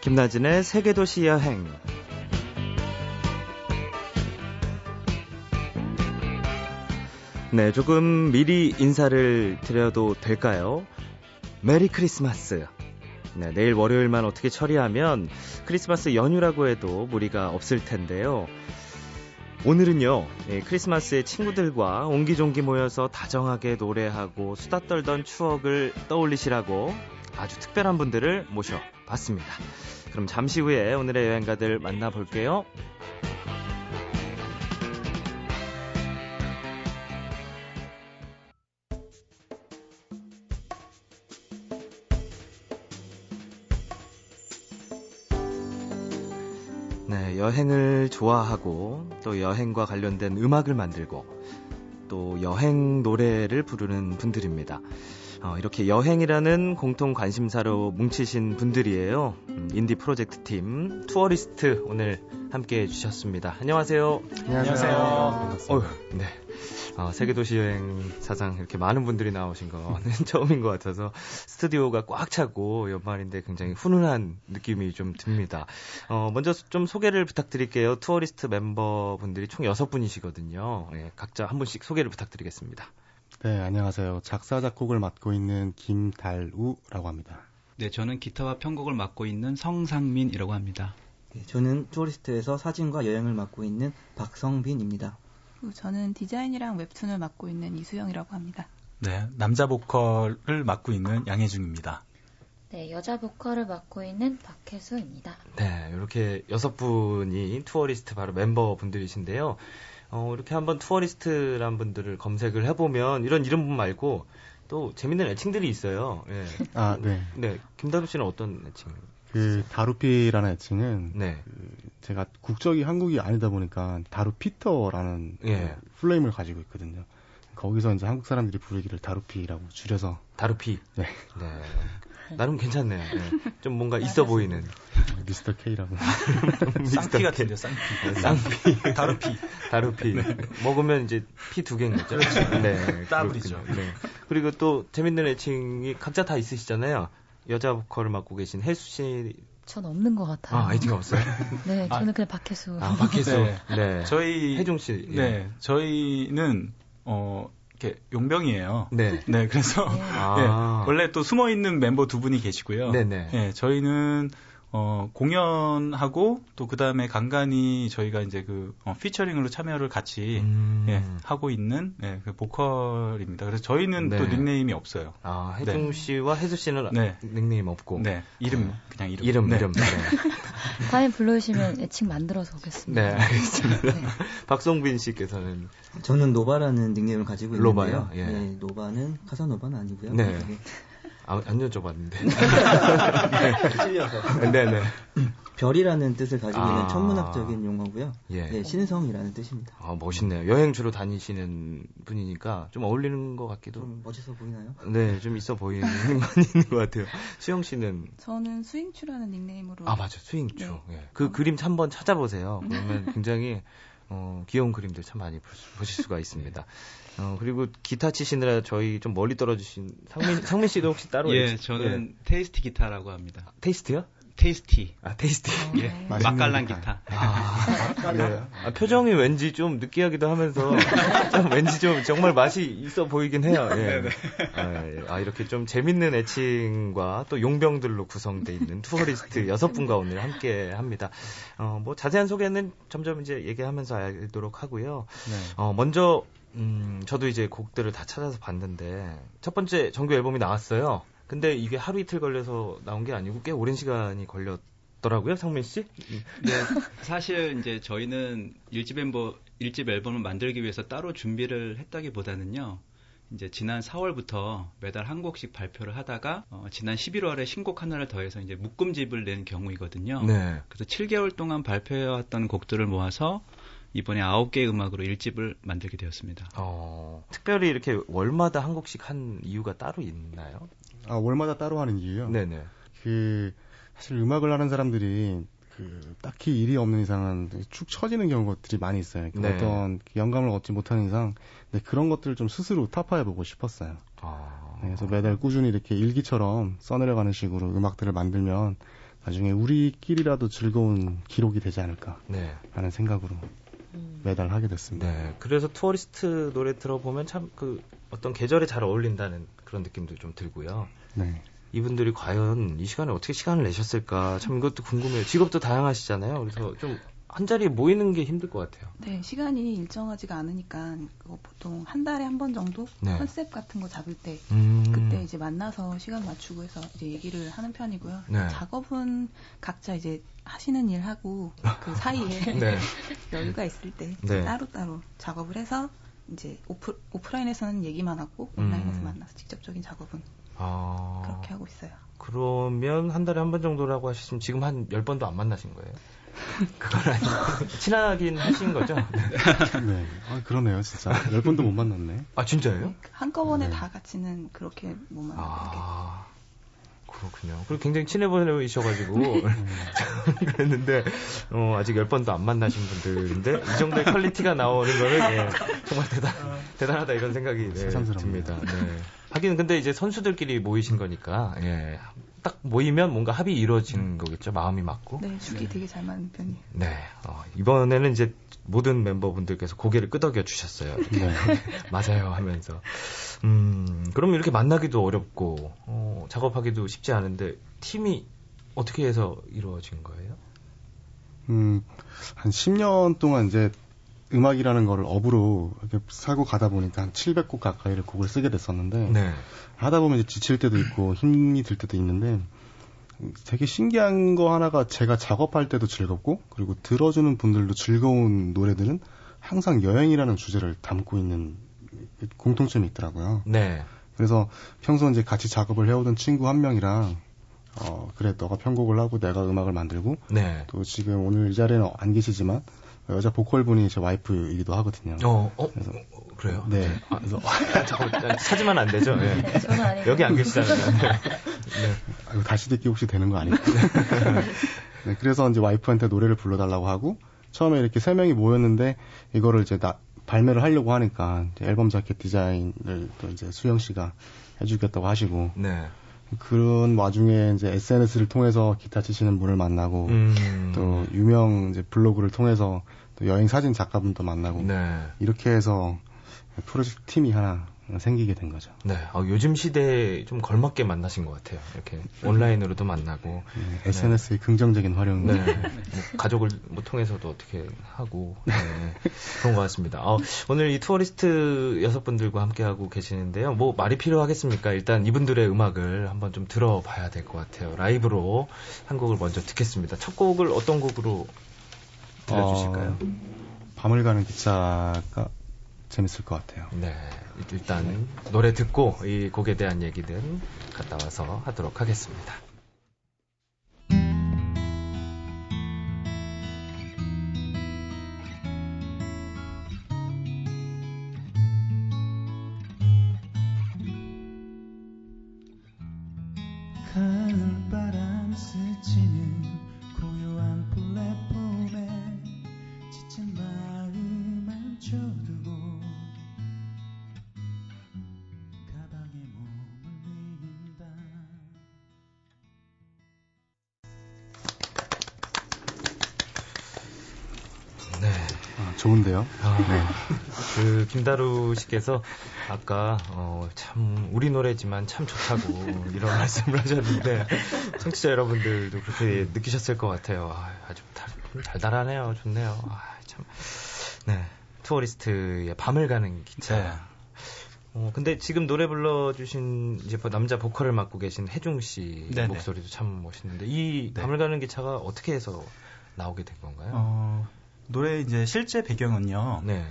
김나진의 세계도시 여행. 네, 조금 미리 인사를 드려도 될까요? 메리 크리스마스. 네, 내일 월요일만 어떻게 처리하면 크리스마스 연휴라고 해도 무리가 없을 텐데요. 오늘은요, 예, 크리스마스에 친구들과 옹기종기 모여서 다정하게 노래하고 수다 떨던 추억을 떠올리시라고 아주 특별한 분들을 모셔봤습니다. 그럼 잠시 후에 오늘의 여행가들 만나볼게요. 네, 여행을 좋아하고 또 여행과 관련된 음악을 만들고 또 여행 노래를 부르는 분들입니다. 어, 이렇게 여행이라는 공통 관심사로 뭉치신 분들이에요. 음, 인디 프로젝트 팀 투어리스트 오늘 함께 해주셨습니다. 안녕하세요. 안녕하세요. 어휴, 네. 어, 세계 도시 여행 사상 이렇게 많은 분들이 나오신 거는 처음인 것 같아서 스튜디오가 꽉 차고 연말인데 굉장히 훈훈한 느낌이 좀 듭니다. 어, 먼저 좀 소개를 부탁드릴게요. 투어리스트 멤버분들이 총 6분이시거든요. 예, 각자 한 분씩 소개를 부탁드리겠습니다. 네, 안녕하세요. 작사, 작곡을 맡고 있는 김다루라고 합니다. 네, 저는 기타와 편곡을 맡고 있는 성상민이라고 합니다. 네, 저는 투어리스트에서 사진과 여행을 맡고 있는 박성빈입니다. 저는 디자인이랑 웹툰을 맡고 있는 이수영이라고 합니다. 네, 남자 보컬을 맡고 있는 양혜중입니다. 네, 여자 보컬을 맡고 있는 박혜수입니다. 네, 이렇게 여섯 분이 투어리스트 바로 멤버분들이신데요. 어, 이렇게 한번 투어리스트란 분들을 검색을 해보면 이런 이름 말고 또 재밌는 애칭들이 있어요. 예. 아, 네. 네, 김다루 씨는 어떤 애칭? 그 다루피라는 애칭은 네. 그 제가 국적이 한국이 아니다 보니까 다루피터라는 예. 그 full name을 가지고 있거든요. 거기서 이제 한국 사람들이 부르기를 다루피라고 줄여서 다루피. 네. 네. 나름 괜찮네요. 네. 좀 뭔가 있어 보이는. 미스터 K라고. 쌍피 같은데, 쌍피. 쌍피. 다루피. 다루피. 먹으면 이제 피 두 개인 거죠. 네. 더블이죠. 그렇군요. 네. 그리고 또 재밌는 애칭이 각자 다 있으시잖아요. 여자 보컬을 맡고 계신 혜수 씨. 전 없는 것 같아요. 아, 아이디가 없어요? 네, 아. 저는 그냥 박혜수. 아, 박혜수. 네. 네. 저희, 혜중 씨. 예. 네, 저희는, 어, 이렇게 용병이에요. 네. 네, 그래서, 네. 아. 예, 원래 또 숨어 있는 mem버 두 분이 계시고요. 네네. 예, 저희는, 어, 공연하고 또 그 다음에 간간히 저희가 이제 그, 어, 피처링으로 참여를 같이, 음. 예, 하고 있는, 예, 그 보컬입니다. 그래서 저희는 네. 또 닉네임이 없어요. 아, 혜중 씨와 혜수 씨는 네. 닉네임 없고. 네, 이름, 그냥 이름. 이름, 네. 이름. 네. 다음에 불러주시면 애칭 만들어서 오겠습니다. 네, 알겠습니다. 네. 박성빈 씨께서는 저는 노바라는 닉네임을 가지고 있는데요. 노바요? 예. 네, 노바는 카사노바는 아니고요. 네. 아, 안 여쭤봤는데. 찔려서 네네. 별이라는 뜻을 가지고 아. 있는 천문학적인 용어고요. 예. 네, 신성이라는 뜻입니다. 아, 멋있네요. 여행 주로 다니시는 분이니까 좀 어울리는 것 같기도. 좀 멋있어 보이나요? 네, 좀 있어 보이는 건 있는 것 같아요. 수영 씨는 저는 스윙추라는 닉네임으로 아 맞아 스윙추. 네. 예. 그 그림 한번 찾아보세요. 그러면 굉장히 어, 귀여운 그림들 참 많이 보실 수가 있습니다. 어, 그리고 기타 치시느라 저희 좀 멀리 떨어지신 상민 성민 씨도 혹시 따로 예, 저는 tasty 기타라고 합니다. taste요? tasty. 아 taste. 예, 맛있는 맛깔난 기타. 기타. 아, 네. 아, 표정이 왠지 좀 느끼하기도 하면서 좀 왠지 좀 정말 맛이 있어 보이긴 해요. 예. 아, 예. 아, 이렇게 좀 재밌는 애칭과 또 용병들로 구성돼 있는 투어리스트 여섯 분과 오늘 함께 합니다. 어, 뭐 자세한 소개는 점점 이제 얘기하면서 알도록 하고요. 네. 어, 먼저 음, 저도 이제 곡들을 다 찾아서 봤는데 첫 번째 정규 앨범이 나왔어요. 근데 이게 하루 이틀 걸려서 나온 게 아니고 꽤 오랜 시간이 걸렸더라고요, 성민 씨? 네, 사실 이제 저희는 일집 앨범 일집 앨범을 만들기 위해서 따로 준비를 했다기보다는요. 이제 지난 4월부터 매달 한 곡씩 발표를 하다가 어, 지난 11월에 신곡 하나를 더해서 이제 묶음집을 낸 경우이거든요. 네. 그래서 7개월 동안 발표해왔던 곡들을 모아서 이번에 9개의 음악으로 1집을 만들게 되었습니다. 어, 특별히 이렇게 월마다 한 곡씩 한 이유가 따로 있나요? 아, 월마다 따로 하는 이유요? 네네. 그, 사실 음악을 하는 사람들이 그, 딱히 일이 없는 이상은 축 처지는 경우들이 많이 있어요. 그 네. 어떤 영감을 얻지 못하는 이상, 네, 그런 것들을 좀 스스로 타파해보고 싶었어요. 아, 네, 그래서 매달 꾸준히 이렇게 일기처럼 써내려가는 식으로 음악들을 만들면 나중에 우리끼리라도 즐거운 기록이 되지 않을까 네. 하는 생각으로 음. 매달 하게 됐습니다. 네. 그래서 투어리스트 노래 들어보면 참 그 어떤 계절에 잘 어울린다는 그런 느낌도 좀 들고요. 네. 이분들이 과연 이 시간에 어떻게 시간을 내셨을까 참 이것도 궁금해요. 직업도 다양하시잖아요. 그래서 좀 한 자리에 모이는 게 힘들 것 같아요. 네, 시간이 일정하지가 않으니까 보통 한 달에 한 번 정도 네. 컨셉 같은 거 잡을 때 음. 그때 이제 만나서 시간 맞추고 해서 이제 얘기를 하는 편이고요. 네. 작업은 각자 이제 하시는 일 하고 그 사이에 네. 여유가 있을 때 네. 따로 따로 작업을 해서 이제 오프, 오프라인에서는 얘기만 하고 음. 온라인에서 만나서 직접적인 작업은 아. 그렇게 하고 있어요. 그러면 한 달에 한 번 정도라고 하셨으면 지금 한 열 번도 안 만나신 거예요? 그건 아니고 친하긴 하신 거죠? 네. 아, 그러네요, 진짜. 열 번도 못 만났네. 아 진짜요? 한꺼번에 네. 다 같이는 그렇게 못 만나게 아 그렇군요. 그리고 굉장히 친해 보이셔가지고 그랬는데 어, 아직 열 번도 안 만나신 분들인데 이 정도의 quality가 나오는 거는 예, 정말 대단 대단하다 이런 생각이 네. 듭니다. 네. 하긴 근데 이제 선수들끼리 모이신 거니까 예, 딱 모이면 뭔가 합이 이루어지는 거겠죠. 마음이 맞고. 네, 죽이 되게 잘 맞는 편이에요. 네. 어, 이번에는 이제 모든 멤버분들께서 고개를 끄덕여 주셨어요. 네. 맞아요 하면서. 음, 그럼 이렇게 만나기도 어렵고, 어, 작업하기도 쉽지 않은데, 팀이 어떻게 해서 이루어진 거예요? 음, 한 10년 동안 이제 음악이라는 거를 업으로 이렇게 살고 가다 보니까 한 700곡 가까이를 곡을 쓰게 됐었는데 네. 하다 보면 이제 지칠 때도 있고 힘이 들 때도 있는데 되게 신기한 거 하나가 제가 작업할 때도 즐겁고 그리고 들어주는 분들도 즐거운 노래들은 항상 여행이라는 주제를 담고 있는 공통점이 있더라고요. 네. 그래서 평소 이제 같이 작업을 해오던 친구 한 명이랑 어 그래 너가 편곡을 하고 내가 음악을 만들고 네. 또 지금 오늘 이 자리에는 안 계시지만 여자 보컬 분이 제 와이프이기도 하거든요. 어, 어, 그래서- 어, 그래요? 네. 아, 그래서, 찾으면 안 되죠? 예. 저는 아니고 여기 안 거. 네. 아, 이거 다시 듣기 혹시 되는 거 아니에요? 네, 그래서 이제 와이프한테 노래를 불러달라고 하고 처음에 이렇게 세 명이 모였는데 이거를 이제 나, 발매를 하려고 하니까 이제 앨범 자켓 디자인을 또 이제 수영 씨가 해주겠다고 하시고 네. 그런 와중에 이제 SNS를 통해서 기타 치시는 분을 만나고 음. 또 유명 이제 블로그를 통해서 또 여행 사진 작가분도 만나고 네. 이렇게 해서 프로젝트 팀이 하나 생기게 된 거죠. 네. 어, 요즘 시대에 좀 걸맞게 만나신 것 같아요. 이렇게 온라인으로도 만나고. 네, SNS의 긍정적인 활용. 네. 뭐 가족을 뭐 통해서도 어떻게 하고 네. 그런 것 같습니다. 어, 오늘 이 투어리스트 여섯 분들과 함께 하고 계시는데요. 뭐 말이 필요하겠습니까? 일단 이분들의 음악을 한번 좀 들어봐야 될 것 같아요. 라이브로 한 곡을 먼저 듣겠습니다. 첫 곡을 어떤 곡으로 들려주실까요? 어, 밤을 가는 기차가 재밌을 것 같아요. 네. 일단 노래 듣고 이 곡에 대한 얘기는 갔다 와서 하도록 하겠습니다. 가을바람 스치는 고요한 플랫 아, 좋은데요? 아, 네. 그 김다루 씨께서 아까 어, 참 우리 노래지만 참 좋다고 이런 말씀을 하셨는데 청취자 여러분들도 그렇게 느끼셨을 것 같아요. 아, 아주 달, 달달하네요. 좋네요. 아, 참. 네. 투어리스트의 밤을 가는 기차. 네. 어, 근데 지금 노래 불러주신 이제 뭐 남자 보컬을 맡고 계신 혜중 씨 네네. 목소리도 참 멋있는데 이 네. 밤을 가는 기차가 어떻게 해서 나오게 된 건가요? 어, 노래 이제 실제 배경은요. 네.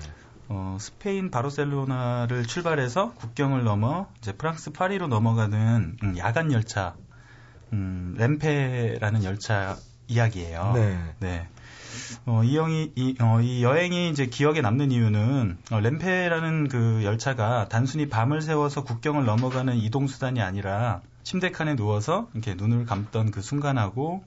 어, 스페인 바르셀로나를 출발해서 국경을 넘어 이제 프랑스 파리로 넘어가는 음, 야간 열차, 음, 램페라는 열차 이야기예요. 네. 네. 어, 이 형이 이, 어, 이 여행이 이제 기억에 남는 이유는 어, 램페라는 그 열차가 단순히 밤을 새워서 국경을 넘어가는 이동 수단이 아니라 침대 칸에 누워서 이렇게 눈을 감던 그 순간하고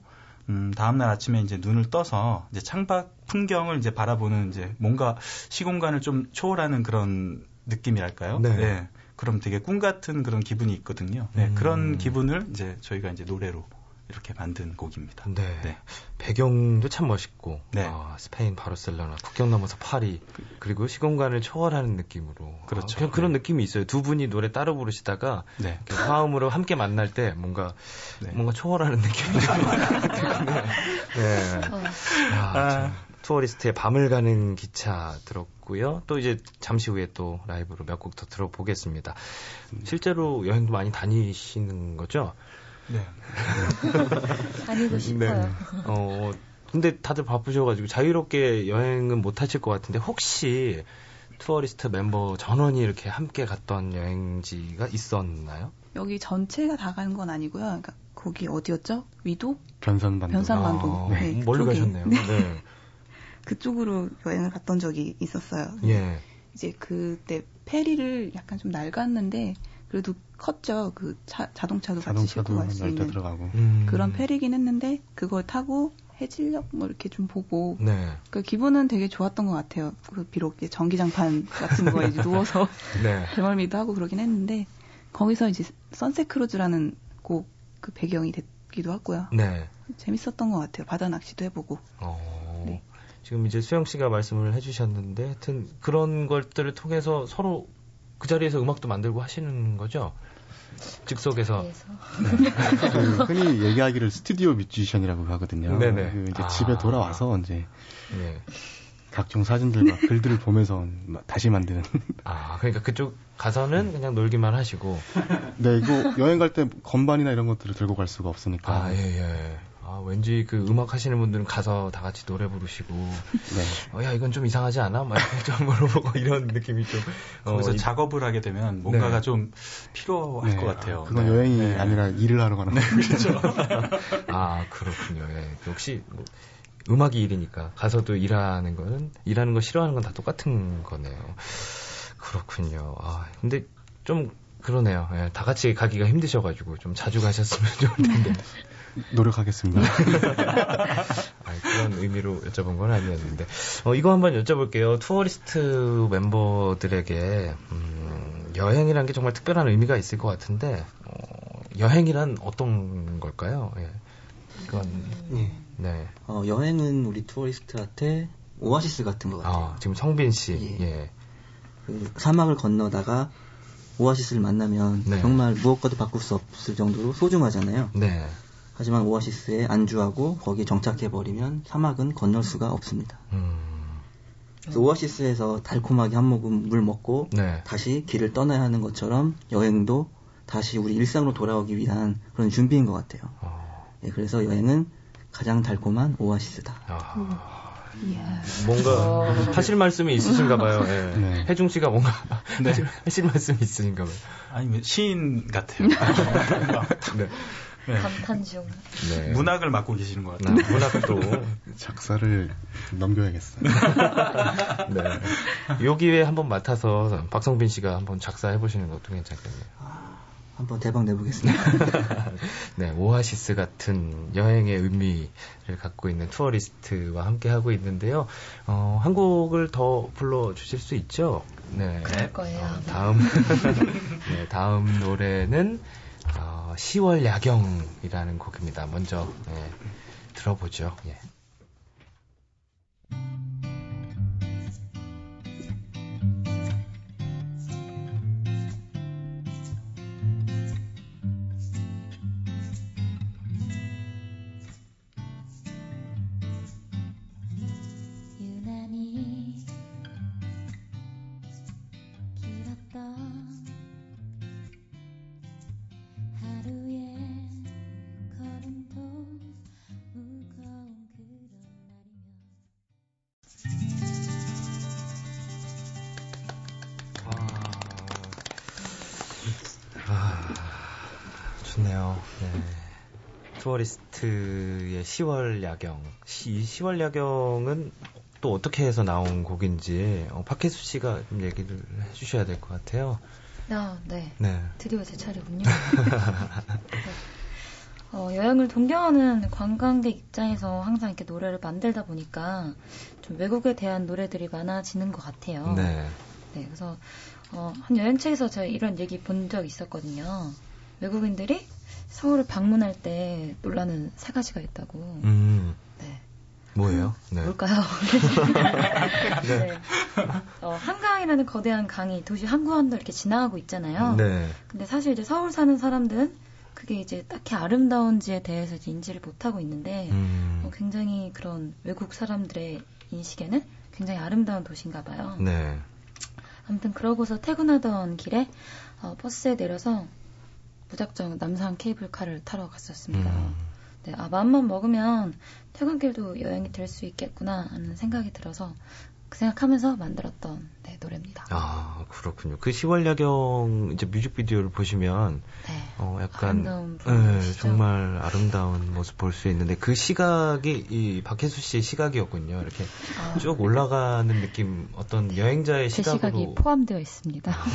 음, 다음날 아침에 이제 눈을 떠서 이제 창밖 풍경을 이제 바라보는 이제 뭔가 시공간을 좀 초월하는 그런 느낌이랄까요? 네. 그럼 되게 꿈 같은 그런 기분이 있거든요. 네, 음. 그런 기분을 이제 저희가 이제 노래로 이렇게 만든 곡입니다. 네. 네. 배경도 참 멋있고 네. 아, 스페인 바르셀로나 국경 넘어서 파리 그리고 시공간을 초월하는 느낌으로 그렇죠. 아, 그냥 그런 네. 느낌이 있어요. 두 분이 노래 따로 부르시다가 네. 화음으로 함께 만날 때 뭔가 네. 뭔가 초월하는 느낌이 네. 네. 어, 아, 참. 투어리스트의 밤을 가는 기차 들었고요. 또 이제 잠시 후에 또 라이브로 몇 곡 더 들어보겠습니다. 실제로 여행도 많이 다니시는 거죠? 네. 다니고 싶어요. 어, 근데 다들 바쁘셔가지고 자유롭게 여행은 못 하실 것 같은데 혹시 투어리스트 멤버 전원이 이렇게 함께 갔던 여행지가 있었나요? 여기 전체가 다 가는 건 아니고요. 그러니까 거기 어디였죠? 위도? 변산반도. 변산반도. 아, 네, 멀리 그쪽에. 가셨네요. 네. 네. 그쪽으로 여행을 갔던 적이 있었어요. 예. 이제 그때 페리를 약간 좀 낡았는데 그래도 컸죠. 그 차, 자동차도 같이 싣고 자동차도 갈수 있는 들어가고. 음. 그런 페리긴 했는데 그걸 타고 해질녘 뭐 이렇게 좀 보고 네. 그 기분은 되게 좋았던 것 같아요. 그 비록 이제 전기장판 같은 거에 이제 누워서 네. 배멀미도 하고 그러긴 했는데 거기서 이제 Sunset Cruise라는 곡 그 배경이 됐기도 하고요. 네. 재밌었던 것 같아요. 바다 낚시도 해보고. 어, 네. 지금 이제 수영 씨가 말씀을 해주셨는데, 하여튼 그런 것들을 통해서 서로 그 자리에서 음악도 만들고 하시는 거죠? 즉석에서. 그래서 그 흔히 얘기하기를 studio musician이라고 하거든요. 네네. 그 이제 아. 집에 돌아와서 이제 예. 각종 사진들과 글들을 보면서 마- 다시 만드는. 아, 그러니까 그쪽 가서는 그냥 놀기만 하시고. 네, 이거 여행 갈 때 건반이나 이런 것들을 들고 갈 수가 없으니까. 아, 예, 예. 아, 왠지 그 음악 하시는 분들은 가서 다 같이 노래 부르시고, 네. 어, 야, 이건 좀 이상하지 않아? 막 이렇게 좀 물어보고 이런 느낌이 좀. 어, 거기서 이- 작업을 하게 되면 뭔가가 네. 좀 필요할 네, 것 같아요. 그건 네. 여행이 네. 아니라 일을 하러 가는 거죠. 그렇죠. 아, 그렇군요. 예. 역시 뭐 음악이 일이니까 가서도 일하는 거는 일하는 거 싫어하는 건 다 똑같은 거네요. 그렇군요. 아, 근데 좀 그러네요. 예, 다 같이 가기가 힘드셔가지고 좀 자주 가셨으면 좋을 텐데. 노력하겠습니다. 아, 그런 의미로 여쭤본 건 아니었는데. 어, 이거 한번 여쭤볼게요. 투어리스트 멤버들에게, 음, 여행이란 게 정말 특별한 의미가 있을 것 같은데, 어, 여행이란 어떤 걸까요? 예. 그건, 예. 네. 어, 여행은 우리 투어리스트한테 오아시스 같은 것 같아요. 아, 지금 성빈 씨. 예. 예. 그 사막을 건너다가 오아시스를 만나면 네. 정말 무엇과도 바꿀 수 없을 정도로 소중하잖아요. 네. 하지만 오아시스에 안주하고 거기에 정착해버리면 사막은 건널 수가 없습니다. 음, 그래서 오아시스에서 달콤하게 한 모금 물 먹고 네. 다시 길을 떠나야 하는 것처럼 여행도 다시 우리 일상으로 돌아오기 위한 그런 준비인 것 같아요. 어, 예, 그래서 여행은 가장 달콤한 오아시스다. 아, 이야. 뭔가 하실 말씀이 있으신가 봐요. 예. 네. 혜중 씨가 뭔가 네. 하실, 하실 말씀이 있으신가 봐요. 아니면 시인 같아요. 네. 네. 감탄 중. 네. 문학을 맡고 계시는 것 네, 같아요. 문학도 작사를 넘겨야겠어요. 네. 요 기회에 한번 맡아서 박성빈 씨가 한번 작사해 보시는 것도 괜찮겠네요. 한번 대박 내보겠습니다. 네, 오아시스 같은 여행의 의미를 갖고 있는 투어리스트와 함께 하고 있는데요. 어, 한 곡을 더 불러 주실 수 있죠? 네. 그럴 거예요. 어, 다음 네, 다음 노래는 어, 10월 야경이라는 곡입니다. 먼저 네, 들어보죠. 예. 좋네요. 네. 투어리스트의 10월 야경. 이 10월 야경은 또 어떻게 해서 나온 곡인지 어, 박혜수 씨가 좀 얘기를 해주셔야 될 것 같아요. 아, 네. 네. 드디어 제 차례군요. 네. 어, 여행을 동경하는 관광객 입장에서 항상 이렇게 노래를 만들다 보니까 좀 외국에 대한 노래들이 많아지는 것 같아요. 네. 네, 그래서 어, 한 여행책에서 제가 이런 얘기 본 적 있었거든요. 외국인들이 서울을 방문할 때 놀라는 세 가지가 있다고. 음, 네. 뭐예요? 네. 뭘까요? 네. 어, 한강이라는 거대한 강이 도시 한구한도 이렇게 지나가고 있잖아요. 네. 근데 사실 이제 서울 사는 사람들은 그게 이제 딱히 아름다운지에 대해서 인지를 못하고 있는데 음, 어, 굉장히 그런 외국 사람들의 인식에는 굉장히 아름다운 도시인가 봐요. 네. 아무튼 그러고서 퇴근하던 길에 어, 버스에 내려서 무작정 남산 케이블카를 타러 갔었습니다. 음, 네, 아, 마음만 먹으면 퇴근길도 여행이 될 수 있겠구나 하는 생각이 들어서 그 생각하면서 만들었던 네, 노래입니다. 아, 그렇군요. 그 10월 야경 이제 뮤직비디오를 보시면 네. 어, 약간 네? 정말 아름다운 모습 볼 수 있는데 그 시각이 이 박혜수 씨의 시각이었군요. 이렇게 아, 쭉 올라가는 느낌 어떤 여행자의 제 시각으로 시각이 포함되어 있습니다. 아,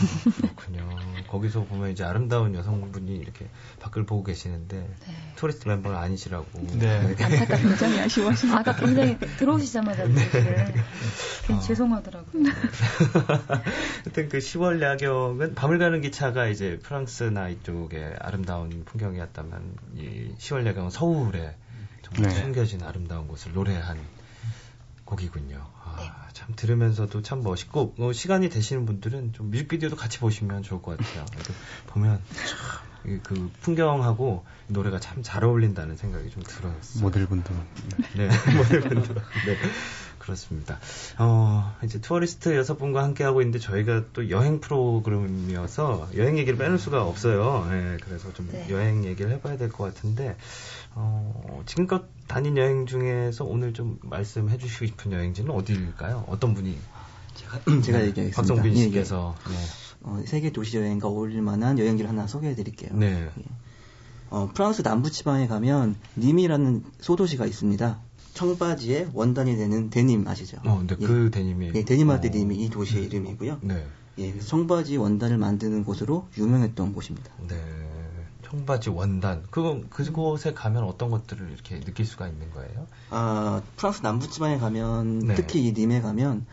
그렇군요. 거기서 보면 이제 아름다운 여성분이 이렇게 밖을 보고 계시는데 네. 토리스트 멤버는 아니시라고. 네. 안타깝게 굉장히 아쉬워하시는 아까 굉장히 들어오시자마자 네. 괜히 어. 죄송하더라고요. 하여튼 그 10월 야경은 밤을 가는 기차가 이제 프랑스나 이쪽의 아름다운 풍경이었다면 이 10월 야경은 서울에 정말 네. 숨겨진 아름다운 곳을 노래한 곡이군요. 아, 네. 참 들으면서도 참 멋있고 어, 시간이 되시는 분들은 좀 뮤직비디오도 같이 보시면 좋을 것 같아요. 보면 참 그 풍경하고 노래가 참 잘 어울린다는 생각이 좀 들었어요. 모델분들. 네. 네, 모델분들. 네, 그렇습니다. 어, 이제 투어리스트 여섯 분과 함께하고 있는데 저희가 또 여행 프로그램이어서 여행 얘기를 빼놓을 수가 없어요. 네, 그래서 좀 네. 여행 얘기를 해봐야 될 것 같은데, 어, 지금껏 다닌 여행 중에서 오늘 좀 말씀해 주시고 싶은 여행지는 어디일까요? 어떤 분이? 제가, 제가 얘기하겠습니다. 박성빈 예, 예. 씨께서. 어, 세계 도시 여행과 어울릴 만한 여행지를 하나 소개해 드릴게요. 네. 예. 어, 프랑스 남부 지방에 가면 님이라는 소도시가 있습니다. 청바지에 원단이 되는 데님 아시죠? 어, 근데 예. 그 데님이. 예, 데님아트 어, 님이 이 도시의 이름이고요. 네. 예, 청바지 원단을 만드는 곳으로 유명했던 곳입니다. 네. 청바지 원단. 그거, 그곳에 가면 어떤 것들을 이렇게 느낄 수가 있는 거예요? 아, 프랑스 남부 지방에 가면 네. 특히 이 님에 가면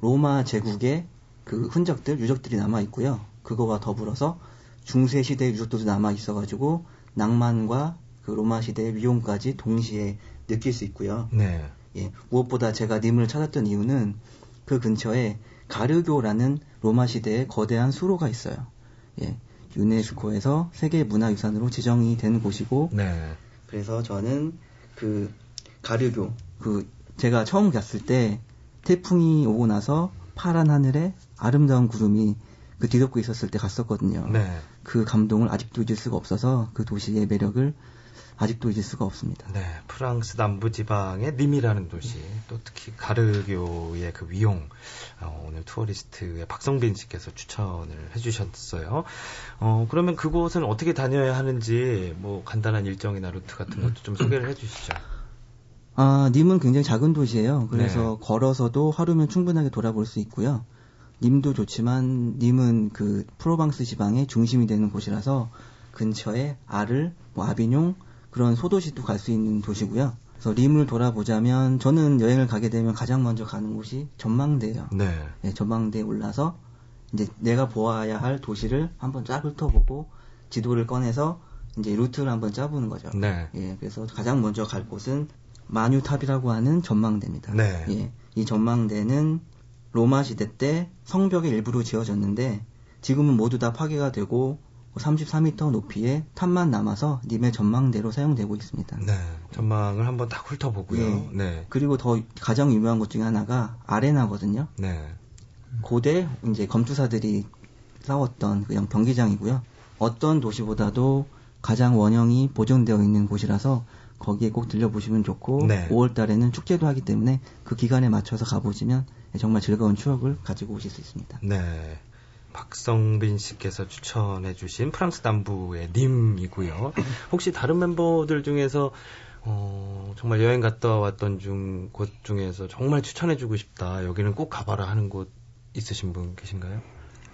로마 제국의 그 흔적들, 유적들이 남아 있고요. 그거와 더불어서 중세 시대의 유적들도 남아 있어 가지고 낭만과 그 로마 시대의 위용까지 동시에 느낄 수 있고요. 네. 예, 무엇보다 제가 님을 찾았던 이유는 그 근처에 가르교라는 로마 시대의 거대한 수로가 있어요. 예, 유네스코에서 세계 문화유산으로 지정이 된 곳이고 네. 그래서 저는 그 가르교 그 제가 처음 갔을 때 태풍이 오고 나서 파란 하늘에 아름다운 구름이 그 뒤덮고 있었을 때 갔었거든요. 네. 그 감동을 아직도 잊을 수가 없어서 그 도시의 매력을 아직도 잊을 수가 없습니다. 네. 프랑스 남부 지방의 님이라는 도시, 또 특히 가르교의 그 위용, 어, 오늘 투어리스트의 박성빈 씨께서 추천을 해주셨어요. 어, 그러면 그곳은 어떻게 다녀야 하는지, 뭐, 간단한 일정이나 루트 같은 것도 좀 소개를 해주시죠. 아, 님은 굉장히 작은 도시예요. 그래서 네. 걸어서도 하루면 충분하게 돌아볼 수 있고요. 님도 좋지만 님은 그 프로방스 지방의 중심이 되는 곳이라서 근처에 아를, 뭐 아비뇽 그런 소도시도 갈 수 있는 도시고요. 그래서 님을 돌아보자면 저는 여행을 가게 되면 가장 먼저 가는 곳이 전망대예요. 네. 네, 전망대에 올라서 이제 내가 보아야 할 도시를 한번 쫙 훑어보고 지도를 꺼내서 이제 루트를 한번 짜보는 거죠. 네. 예, 그래서 가장 먼저 갈 곳은 마뉴탑이라고 하는 전망대입니다. 네. 예, 이 전망대는 로마 시대 때 성벽의 일부로 지어졌는데 지금은 모두 다 파괴가 되고 33m 높이의 탑만 남아서 님의 전망대로 사용되고 있습니다. 네. 전망을 한번 딱 훑어보고요. 예. 네. 그리고 더 가장 유명한 곳 중에 하나가 아레나거든요. 네. 고대 이제 검투사들이 싸웠던 그냥 경기장이고요. 어떤 도시보다도 가장 원형이 보존되어 있는 곳이라서 거기에 꼭 들려보시면 좋고 네. 5월 달에는 축제도 하기 때문에 그 기간에 맞춰서 가보시면 정말 즐거운 추억을 가지고 오실 수 있습니다. 네. 박성빈 씨께서 추천해 주신 프랑스 남부의 님이고요. 혹시 다른 멤버들 중에서 어, 정말 여행 갔다 왔던 중, 곳 중에서 정말 추천해 주고 싶다. 여기는 꼭 가봐라 하는 곳 있으신 분 계신가요?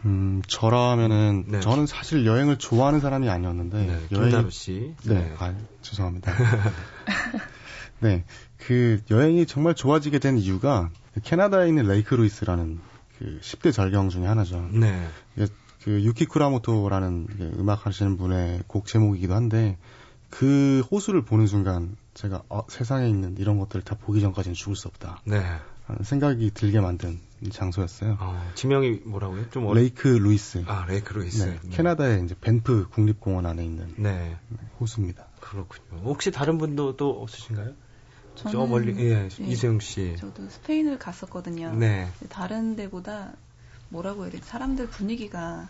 음, 저라면은 네. 저는 사실 여행을 좋아하는 사람이 아니었는데 네, 여행 김다루 씨. 네, 아, 죄송합니다. 네, 그 여행이 정말 좋아지게 된 이유가 그 캐나다에 있는 레이크 루이스라는 그 10대 절경 중에 하나죠. 네. 예, 그 유키 쿠라모토라는 그 음악 하시는 분의 곡 제목이기도 한데 그 호수를 보는 순간 제가 어, 세상에 있는 이런 것들을 다 보기 전까지는 죽을 수 없다. 네. 생각이 들게 만든 장소였어요. 어, 지명이 뭐라고요? 좀 어려... 레이크 루이스. 아, 레이크 루이스. 네, 캐나다의 이제 밴프 국립공원 안에 있는 네. 호수입니다. 그렇군요. 혹시 다른 분도 또 없으신가요? 저 멀리 예, 네. 이수영 씨. 저도 스페인을 갔었거든요. 네. 다른 데보다 뭐라고 해야 되지? 사람들 분위기가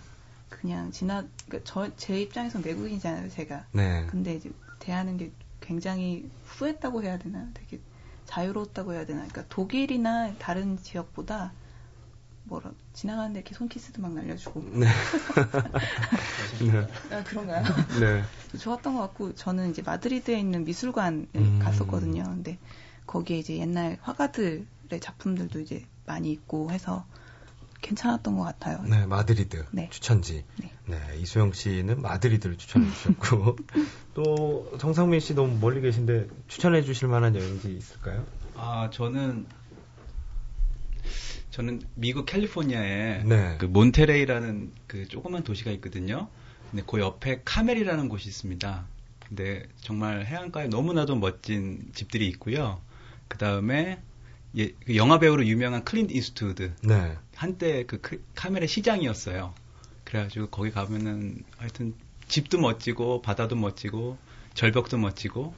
그냥 지나 그러니까 저제 입장에선 외국인이잖아요, 제가. 네. 근데 이제 대하는 게 굉장히 후했다고 해야 되나? 되게 자유로웠다고 해야 되나? 그러니까 독일이나 다른 지역보다 뭐라 지나가는데 이렇게 손키스도 막 날려주고 네. 네. 아, 그런가요? 네. 좋았던 것 같고 저는 이제 마드리드에 있는 미술관에 음. 갔었거든요. 근데 거기에 이제 옛날 화가들의 작품들도 이제 많이 있고 해서 괜찮았던 것 같아요. 네, 마드리드 네. 추천지. 네. 네, 이수영 씨는 마드리드를 추천해 주셨고 또 정상민 씨 너무 멀리 계신데 추천해 주실 만한 여행지 있을까요? 아, 저는 저는 미국 캘리포니아에 네. 그 몬테레이라는 그 조그만 도시가 있거든요. 근데 그 옆에 카멜이라는 곳이 있습니다. 근데 정말 해안가에 너무나도 멋진 집들이 있고요. 그 다음에 예, 그 영화 배우로 유명한 클린트 이스트우드 네. 한때 그 크- 카멜의 시장이었어요. 그래가지고 거기 가면은 하여튼 집도 멋지고 바다도 멋지고 절벽도 멋지고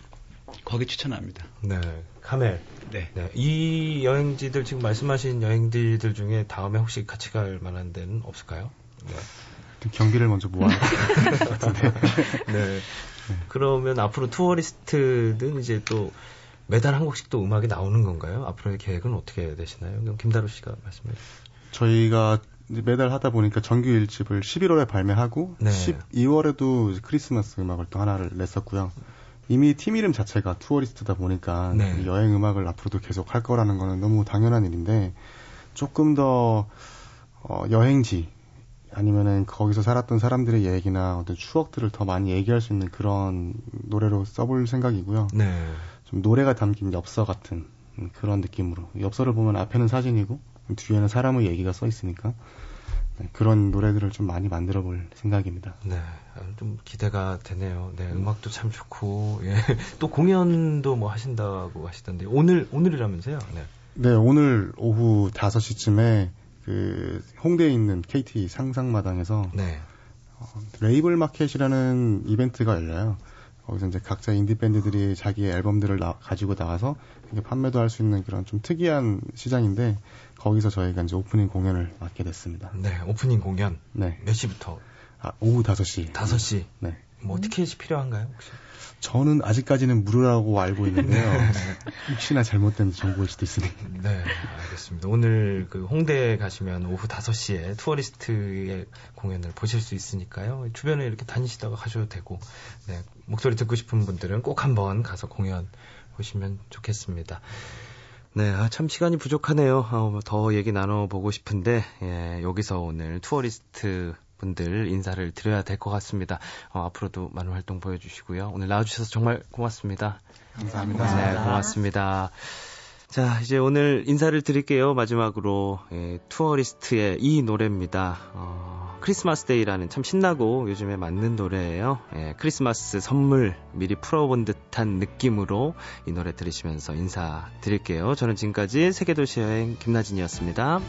거기 추천합니다. 네. 카멜. 네. 네. 이 여행지들 지금 말씀하신 여행지들 중에 다음에 혹시 같이 갈 만한 데는 없을까요? 네. 좀 경비를 먼저 모아야 네. 그러면 앞으로 투어리스트는 이제 또 매달 한 곡씩 또 음악이 나오는 건가요? 앞으로의 계획은 어떻게 되시나요? 그럼 김다루 씨가 말씀해 주시죠. 저희가 매달 하다 보니까 정규 1집을 11월에 발매하고 네. 12월에도 크리스마스 음악을 또 하나를 냈었고요. 이미 팀 이름 자체가 투어리스트다 보니까 네. 이 여행 음악을 앞으로도 계속 할 거라는 거는 너무 당연한 일인데 조금 더 어, 여행지 아니면은 거기서 살았던 사람들의 얘기나 어떤 추억들을 더 많이 얘기할 수 있는 그런 노래로 써볼 생각이고요. 네. 좀 노래가 담긴 엽서 같은 음, 그런 느낌으로 엽서를 보면 앞에는 사진이고 뒤에는 사람의 얘기가 써 있으니까 네, 그런 노래들을 좀 많이 만들어 볼 생각입니다. 네. 아, 좀 기대가 되네요. 네. 음악도 참 좋고, 예. 또 공연도 뭐 하신다고 하시던데, 오늘, 오늘이라면서요? 네. 네, 오늘 오후 5시쯤에 그 홍대에 있는 KT 상상마당에서 네. 어, 레이블 마켓이라는 이벤트가 열려요. 거기서 이제 각자 인디 밴드들이 자기의 앨범들을 나- 가지고 나와서 판매도 할 수 있는 그런 좀 특이한 시장인데 거기서 저희가 이제 오프닝 공연을 맡게 됐습니다. 네. 오프닝 공연. 네. 몇 시부터? 아, 오후 5시. 5시. 네. 뭐 티켓이 필요한가요, 혹시? 저는 아직까지는 무료라고 알고 있는데요. 혹시나 잘못된 정보일 수도 있으니. 네, 알겠습니다. 오늘 그 홍대에 가시면 오후 5시에 투어리스트의 공연을 보실 수 있으니까요. 주변에 이렇게 다니시다가 가셔도 되고, 네, 목소리 듣고 싶은 분들은 꼭 한번 가서 공연 보시면 좋겠습니다. 네, 아, 참 시간이 부족하네요. 어, 더 얘기 나눠보고 싶은데, 예, 여기서 오늘 투어리스트 분들 인사를 드려야 될 것 같습니다. 어, 앞으로도 많은 활동 보여주시고요. 오늘 나와주셔서 정말 고맙습니다. 감사합니다. 네, 고맙습니다. 자, 이제 오늘 인사를 드릴게요. 마지막으로 예, 투어리스트의 이 노래입니다. 어, Christmas Day라는 참 신나고 요즘에 맞는 노래예요. 예, 크리스마스 선물 미리 풀어본 듯한 느낌으로 이 노래 들으시면서 인사드릴게요. 저는 지금까지 세계도시 여행 김나진이었습니다.